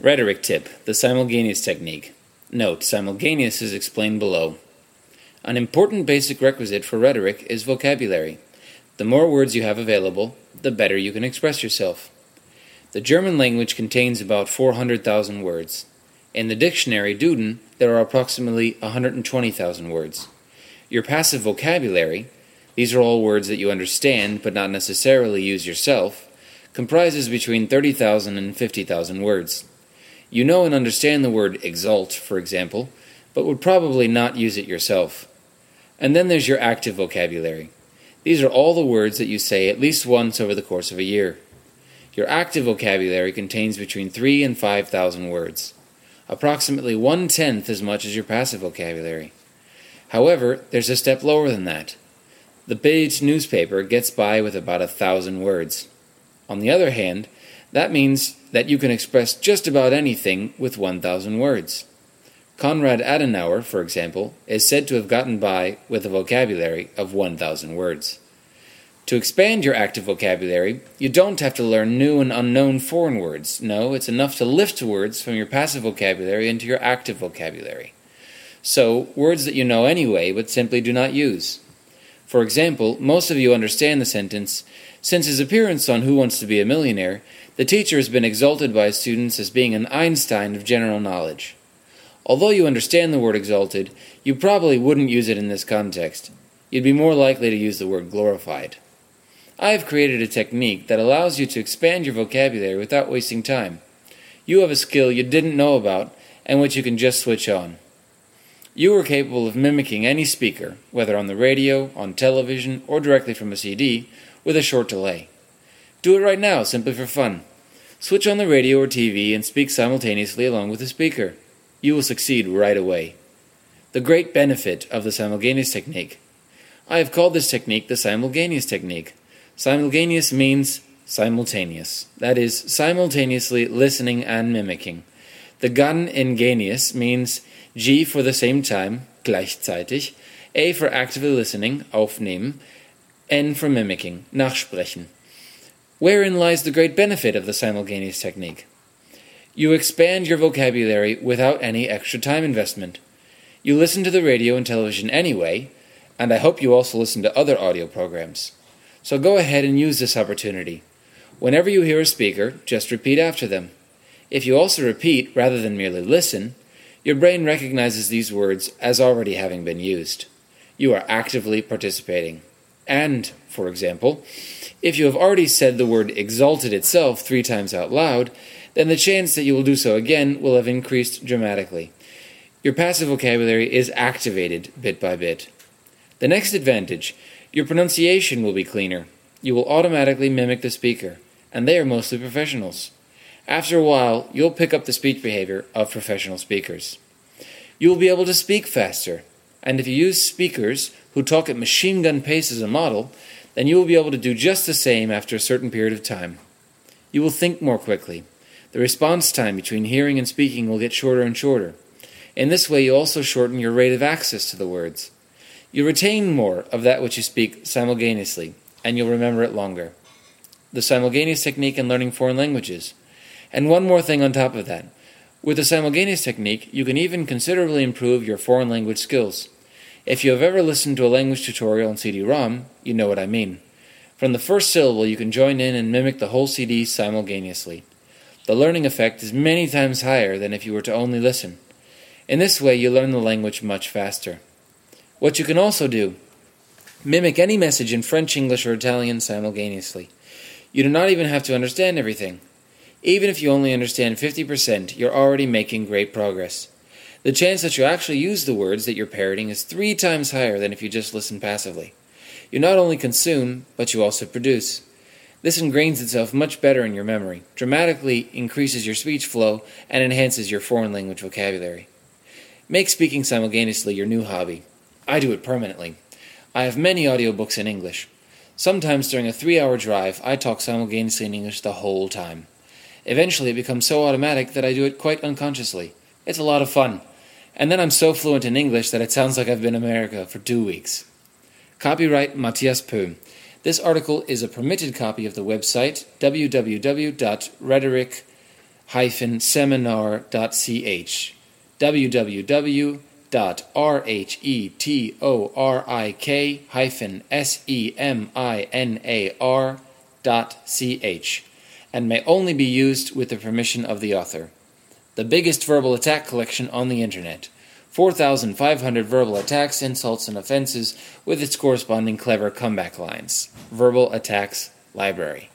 Rhetoric tip the simulganeous technique. Note simulganeous is explained below. An important basic requisite for rhetoric is vocabulary. The more words you have available, the better you can express yourself. The German language contains about 400,000 words. In the dictionary Duden, there are approximately 120,000 words. Your passive vocabulary, these are all words that you understand but not necessarily use yourself, comprises between 30,000 and 50,000 words. You know and understand the word exalt, for example, but would probably not use it yourself. And then there's your active vocabulary. These are all the words that you say at least once over the course of a year. Your active vocabulary contains between 3 and 5,000 words, approximately one tenth as much as your passive vocabulary. However, there's a step lower than that. The Bild newspaper gets by with about a thousand words. On the other hand, that means that you can express just about anything with 1,000 words. Konrad Adenauer, for example, is said to have gotten by with a vocabulary of 1,000 words. To expand your active vocabulary, you don't have to learn new and unknown foreign words. No, it's enough to lift words from your passive vocabulary into your active vocabulary. So, words that you know anyway but simply do not use. For example, most of you understand the sentence Since his appearance on Who Wants to Be a Millionaire, the teacher has been exalted by his students as being an Einstein of general knowledge. Although you understand the word exalted, you probably wouldn't use it in this context. You'd be more likely to use the word glorified. I have created a technique that allows you to expand your vocabulary without wasting time. You have a skill you didn't know about and which you can just switch on. You are capable of mimicking any speaker, whether on the radio, on television, or directly from a CD, with a short delay. Do it right now, simply for fun. Switch on the radio or TV and speak simultaneously along with the speaker you will succeed right away. The great benefit of the simulganeous technique. I have called this technique the simulganeous technique. Simulganeous means simultaneous, that is, simultaneously listening and mimicking. The gun in genius means G for the same time, gleichzeitig, A for actively listening, aufnehmen, N for mimicking, nachsprechen. Wherein lies the great benefit of the simulganeous technique? You expand your vocabulary without any extra time investment. You listen to the radio and television anyway, and I hope you also listen to other audio programs. So go ahead and use this opportunity. Whenever you hear a speaker, just repeat after them. If you also repeat rather than merely listen, your brain recognizes these words as already having been used. You are actively participating. And, for example, if you have already said the word exalted itself three times out loud, then the chance that you will do so again will have increased dramatically. Your passive vocabulary is activated bit by bit. The next advantage your pronunciation will be cleaner. You will automatically mimic the speaker, and they are mostly professionals. After a while, you'll pick up the speech behavior of professional speakers. You will be able to speak faster, and if you use speakers who talk at machine gun pace as a model, then you will be able to do just the same after a certain period of time. You will think more quickly. The response time between hearing and speaking will get shorter and shorter. In this way, you also shorten your rate of access to the words. You retain more of that which you speak simultaneously, and you'll remember it longer. The simulganeous technique in learning foreign languages. And one more thing on top of that. With the simulganeous technique, you can even considerably improve your foreign language skills. If you have ever listened to a language tutorial on CD-ROM, you know what I mean. From the first syllable, you can join in and mimic the whole CD simultaneously the learning effect is many times higher than if you were to only listen. In this way, you learn the language much faster. What you can also do mimic any message in French, English, or Italian simultaneously. You do not even have to understand everything. Even if you only understand 50%, you're already making great progress. The chance that you actually use the words that you're parroting is three times higher than if you just listen passively. You not only consume, but you also produce. This ingrains itself much better in your memory, dramatically increases your speech flow, and enhances your foreign language vocabulary. Make speaking simultaneously your new hobby. I do it permanently. I have many audiobooks in English. Sometimes during a three hour drive, I talk simultaneously in English the whole time. Eventually, it becomes so automatic that I do it quite unconsciously. It's a lot of fun. And then I'm so fluent in English that it sounds like I've been in America for two weeks. Copyright Matthias Pöhm. This article is a permitted copy of the website www.rhetoric, rhetorik-seminar.ch www.rhetorik-seminar.ch and may only be used with the permission of the author. The biggest verbal attack collection on the internet. 4,500 verbal attacks, insults, and offenses with its corresponding clever comeback lines. Verbal Attacks Library.